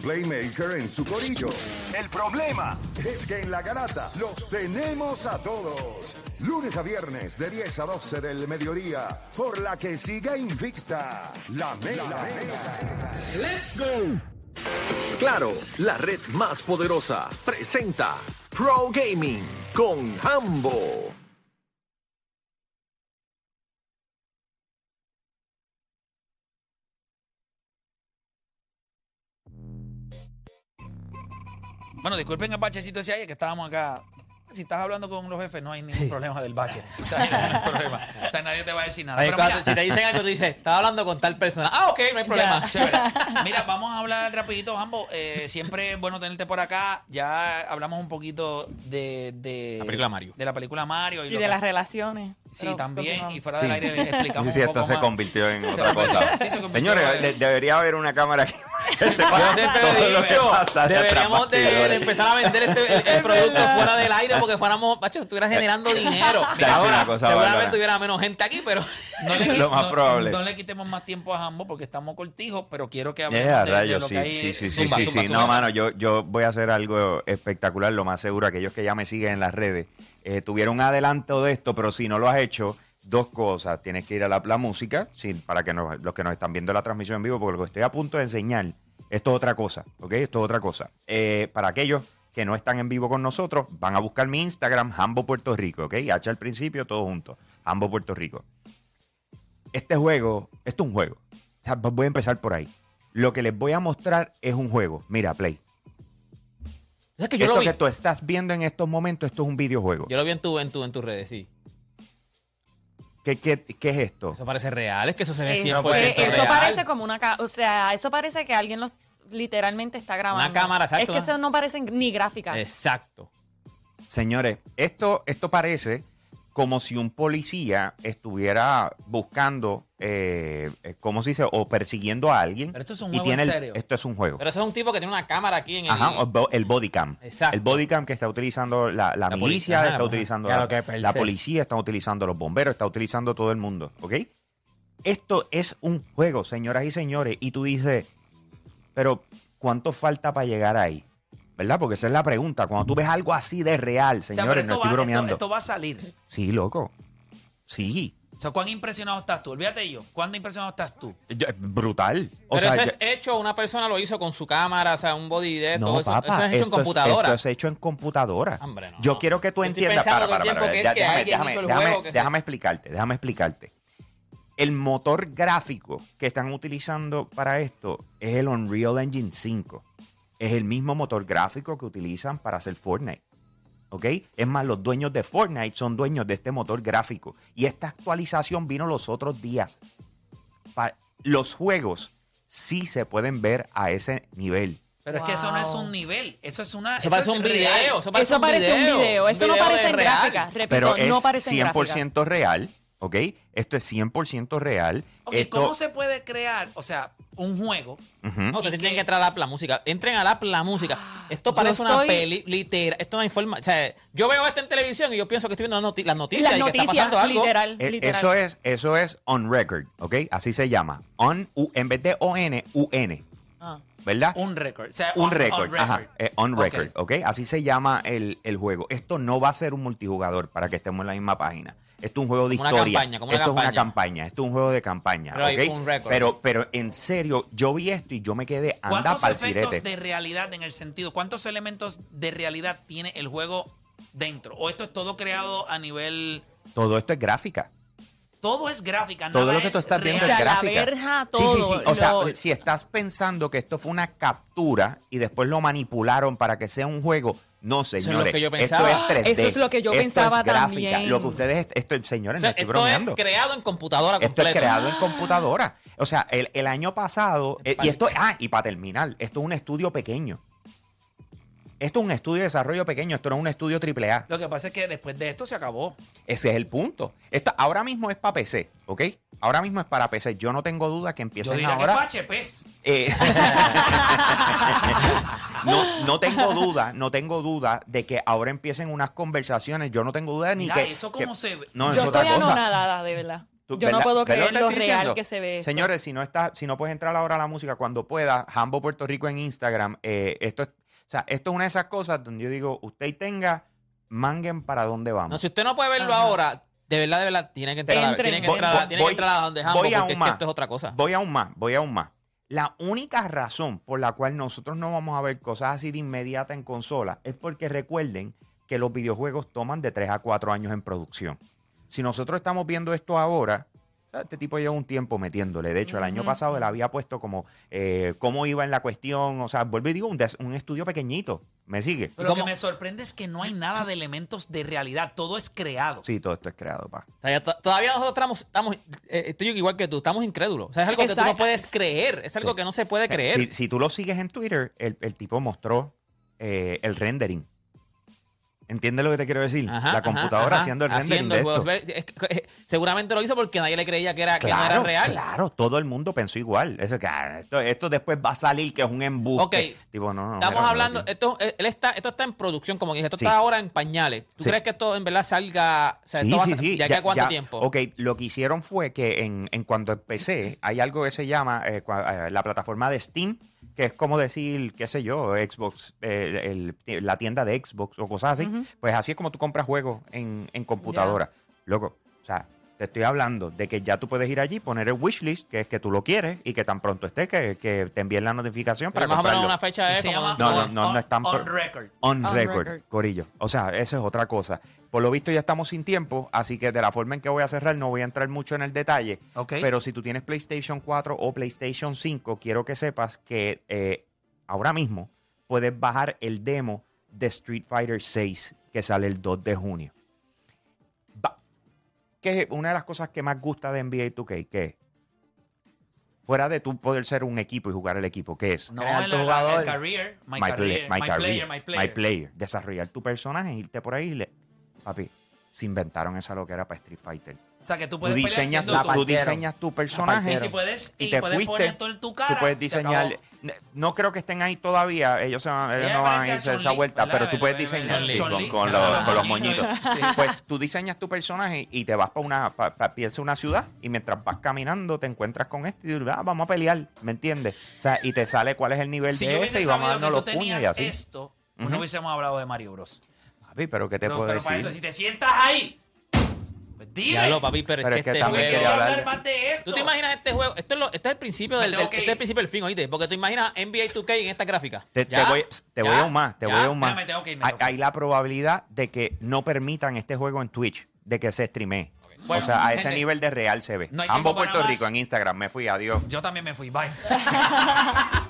un playmaker en su corillo. El problema es que en la garata los tenemos a todos. Lunes a viernes de 10 a 12 del mediodía, por la que siga invicta la mega. ¡Let's go! Claro, la red más poderosa presenta Pro Gaming con Hambo. Bueno, disculpen el bachecito ese ahí, que estábamos acá. Si estás hablando con los jefes, no hay ningún problema del bache. O sea, no hay problema. O sea, nadie te va a decir nada. Oye, Pero cuando- mira, si te dicen algo, tú dices, estaba hablando con tal persona. Ah, ok, no hay problema. Chévere. Mira, vamos a hablar rapidito, ambos. siempre es bueno tenerte por acá. Ya hablamos un poquito de, de La película Mario. De la película Mario. Y lo de que- las relaciones. Sí, Pero también. continuamos. Y fuera del aire les explicamos Sí, sí, un esto poco se más. convirtió en Se otra cosa. sí, se convirtió Señores, en- de- debería haber una cámara aquí. Yo siempre Todo he lo que dicho, pasa detrás deberíamos de, bastidores. de empezar a vender este, el, el producto fuera del aire porque fuéramos, macho, estuvieras generando dinero. Chacho, Ahora, una cosa seguramente hubiera menos gente aquí, pero No le, Lo más no- probable. No le quitemos más tiempo a Jambo porque estamos cortijos, pero quiero que hablemos Yeah, de, de rayos, lo sí, que hay. sí, sí, sí, Zumba, sí, zumba, sí. zumba. No, mano, yo, yo voy a hacer algo espectacular, lo más seguro. Aquellos que ya me siguen en las redes eh, tuvieron un adelanto de esto, pero si no lo has hecho, dos cosas. Tienes que ir a la, la música, sí, para que nos- los que nos están viendo la transmisión en vivo, porque lo que estoy a punto de enseñar, esto es otra cosa, ¿ok? Esto es otra cosa. Eh, para aquellos que no están en vivo con nosotros, van a buscar mi Instagram, Hambo Puerto Rico, ¿ok? H al principio, todo junto. Hambo Puerto Rico este juego, esto es un juego. O sea, voy a empezar por ahí. Lo que les voy a mostrar es un juego. Mira, Play. es que yo esto lo vi. que tú estás viendo en estos momentos, esto es un videojuego. Yo lo vi en tu, en tu, en tus redes, sí. ¿Qué, qué, qué es esto? Eso parece real, es que eso se ve Es 100% que real. eso parece como una... ca- O sea, eso parece que alguien lo literalmente está grabando. Una cámara, exacto, Es que ¿no? eso no parecen ni gráficas. Exacto. Señores, esto, esto parece como si un policía estuviera buscando, eh, eh, ¿cómo se dice? O persiguiendo a alguien. Pero esto es un y juego tiene en el- serio. esto es un juego. Pero eso es un tipo que tiene una cámara aquí en el... Ajá, el body cam. Exacto. El body cam que está utilizando la, la La milicia, policía, está ajá. utilizando Claro la, la policía, está utilizando los bomberos, está utilizando todo el mundo, ¿ok? Esto es un juego, señoras y señores, y tú dices, pero ¿cuánto falta para llegar ahí? ¿Verdad? Porque esa es la pregunta. Cuando tú ves algo así de real, O sea, señores, no esto estoy va- bromeando. Esto, esto va a salir. Sí, loco. Sí. O sea, ¿cuán impresionado estás tú? Olvídate yo. ¿Cuán impresionado estás tú? Yo- brutal. O Pero sea, eso es hecho, una persona lo hizo con su cámara, o sea, un body de esto. No, eso, papá, eso es hecho esto en computadora. esto es hecho en computadora. Hombre, no. Yo quiero que tú entiendas. Para, para, para, ya- es que déjame, déjame explicarte, déjame explicarte. El motor gráfico que están utilizando para esto es el Unreal Engine 5. Es el mismo motor gráfico que utilizan para hacer Fortnite. ¿Ok? Es más, los dueños de Fortnite son dueños de este motor gráfico. Y esta actualización vino los otros días. Pa- los juegos sí se pueden ver a ese nivel. Pero es que eso no es un nivel. Eso es una. Eso parece es un real. video. Eso parece, Eso parece un video. Eso no video parece en real. gráficas. Repito, Pero es no parece en 100% real. ¿Ok? Esto es 100% real. Ok, Esto, ¿Cómo se puede crear, o sea, un juego? No, ustedes ¿Y tienen que entrar a la, la música. Entren a la, la música. Esto Yo parece una peli literal. Esto no hay forma. O sea, yo veo esto en televisión y yo pienso que estoy viendo las, noti- las noticias Las y que está pasando algo. literal, Eh, literal. Eso es, eso es on record, ¿ok? Así se llama. On, U- en vez de ON, UN, Ah. ¿verdad? Un récord. O sea, Un on- récord, on ajá, eh, on record, ¿ok? Así se llama el, el juego. Esto no va a ser un multijugador para que estemos en la misma página. Esto es un juego de Como historia. campaña, como una esto es una campaña. Esto es un juego de campaña, Pero. Pero, pero en serio, yo vi esto y yo me quedé anda ¿Cuántos pa'l efectos sirete. de realidad en el sentido? ¿Cuántos elementos de realidad tiene el juego dentro? ¿O esto es todo creado a nivel... Todo esto es gráfica. Todo es gráfica, Todo nada lo que tú es estás viendo es la gráfica. Sí, sí, sí. todo, O sea, lo- si estás pensando que esto fue una captura y después lo manipularon para que sea un juego, no, es lo señores. que yo esto pensaba. es 3D. Eso es lo que yo Esto pensaba es gráfica. también. Lo que ustedes, esto, señores, O sea, no estoy esto bromeando. es creado en computadora Esto es completo. creado en computadora. O sea, el, el año pasado, eh, y esto, ah, y para terminar, esto es un estudio pequeño. Esto es un estudio de desarrollo pequeño, esto no es un estudio AAA. Lo que pasa es que después de esto se acabó. Ese es el punto. Esta, ahora mismo es para PC, ¿ok? Ahora mismo es para PC. Yo no tengo duda que Yo empiecen diría ahora. que es para HPs. Eh, no, no tengo duda, no tengo duda de que ahora empiecen unas conversaciones. Yo no tengo duda ni Mira, que. eso que- se ve. No, es Yo otra estoy cosa. anonadada, de verdad. Tú- Yo no puedo ¿Ves creer que lo real diciendo? que se ve esto. Señores, si no está, si no puedes entrar ahora a la música cuando pueda, Hambo Puerto Rico en Instagram, eh, esto es, o sea, esto es una de esas cosas donde yo digo, usted tenga, manguen para dónde vamos. No, si usted no puede verlo Ajá. ahora, de verdad, de verdad, tiene que entrar, Entren. tiene que Voy- entrar, a- voy- tiene que entrar a donde Hambo, voy porque aún es que más. esto es otra cosa. Voy aún más, voy aún más. La única razón por la cual nosotros no vamos a ver cosas así de inmediata en consola es porque recuerden que los videojuegos toman de 3 a 4 años en producción. Si nosotros estamos viendo esto ahora, este tipo lleva un tiempo metiéndole. De hecho, el año pasado él había puesto como eh, cómo iba en la cuestión. O sea, vuelvo y digo, un estudio pequeñito. ¿Me sigue? Pero lo que me sorprende es que no hay nada de elementos de realidad. Todo es creado. Sí, todo esto es creado, pa. O sea, ya to- todavía nosotros estamos, estamos eh, estoy igual que tú, estamos incrédulos. O sea, es algo que tú no Exacto. puedes creer, es algo Sí. que no se puede creer. Si, si tú lo sigues en Twitter, el, el tipo mostró eh, el rendering. ¿Entiendes lo que te quiero decir? Ajá, la computadora ajá, haciendo el rendering haciendo de esto. eh, seguramente lo hizo porque nadie le creía que, era, que no era Claro, real. claro, todo el mundo pensó igual. Eso, ah, esto, esto después va a salir que es un embuste. Ok. Tipo, no, no, Estamos hablando, esto, eh, él está, esto está en producción, como dije, esto Sí. está ahora en pañales. ¿Tú Sí. crees que esto en verdad salga? O sea, Sí, esto va. ¿Ya, que cuánto tiempo? Ok, lo que hicieron fue que en, en cuanto empecé, hay algo que se llama eh, la plataforma de Steam, que es como decir, qué sé yo, Xbox, eh, el- la tienda de Xbox o cosas así. Pues así es como tú compras juegos en, en computadora. Loco, o sea, te estoy hablando de que ya tú puedes ir allí, poner el wishlist, que es que tú lo quieres, y que tan pronto esté, que, que te envíen la notificación Pero para más o menos comprarlo. una fecha es como... No, no, on- no, no on- están on record. On, On record, record. Corillo. O sea, eso es otra cosa. Por lo visto ya estamos sin tiempo, así que de la forma en que voy a cerrar no voy a entrar mucho en el detalle. Ok. Pero si tú tienes PlayStation 4 o PlayStation 5, quiero que sepas que eh, ahora mismo puedes bajar el demo de Street Fighter 6 que sale el 2 de junio. Que es una de las cosas que más gusta de NBA 2K, que fuera de tú poder ser un equipo y jugar el equipo, ¿qué es? No, Crear el, tu jugador. el career, my, my, career, play- my my career, player, my player. player. Desarrollar tu personaje, irte por ahí y le... Papi, se inventaron esa loquera para Street Fighter. O sea, que tú Tú puedes pelear diseñas, la tú. tú diseñas tu personaje Y si puedes, y y te puedes fuiste. poner todo en tu cara. tú puedes se diseñar. acabó. No creo que estén ahí todavía. Ellos, se van- ellos no van a parece a irse esa vuelta, ¿verdad? pero tú puedes diseñar sí, con, los, con los moñitos. Pues tú diseñas tu personaje y te vas para una, pa, pa- piensas una ciudad y mientras vas caminando te encuentras con este y dices, ah, vamos a pelear, ¿me entiendes? O sea, y te sale cuál es el nivel Si de ese y vamos que los tú puños y así. esto, pues Ujú. no hubiésemos hablado de Mario Bros. Papi, pero ¿qué te puedo pero para decir? eso, si te sientas ahí, dile. Ya lo, papi, pero, Pero es que, este también juego- quería hablar más de esto. ¿Tú te imaginas este juego? Esto es, lo- este es el principio Me del, este es el principio del fin, oíste. Porque tú imaginas NBA 2K en esta gráfica. Te, voy, te voy aún más, te ¿Ya? voy aún más. Espérame, tengo que irme, hay, la probabilidad de que no permitan este juego en Twitch, de que se streamee. Bueno, o sea, a ese gente, nivel de real se ve. no Ambos Puerto. Rico en Instagram, me fui, adiós. Yo también me fui. Bye.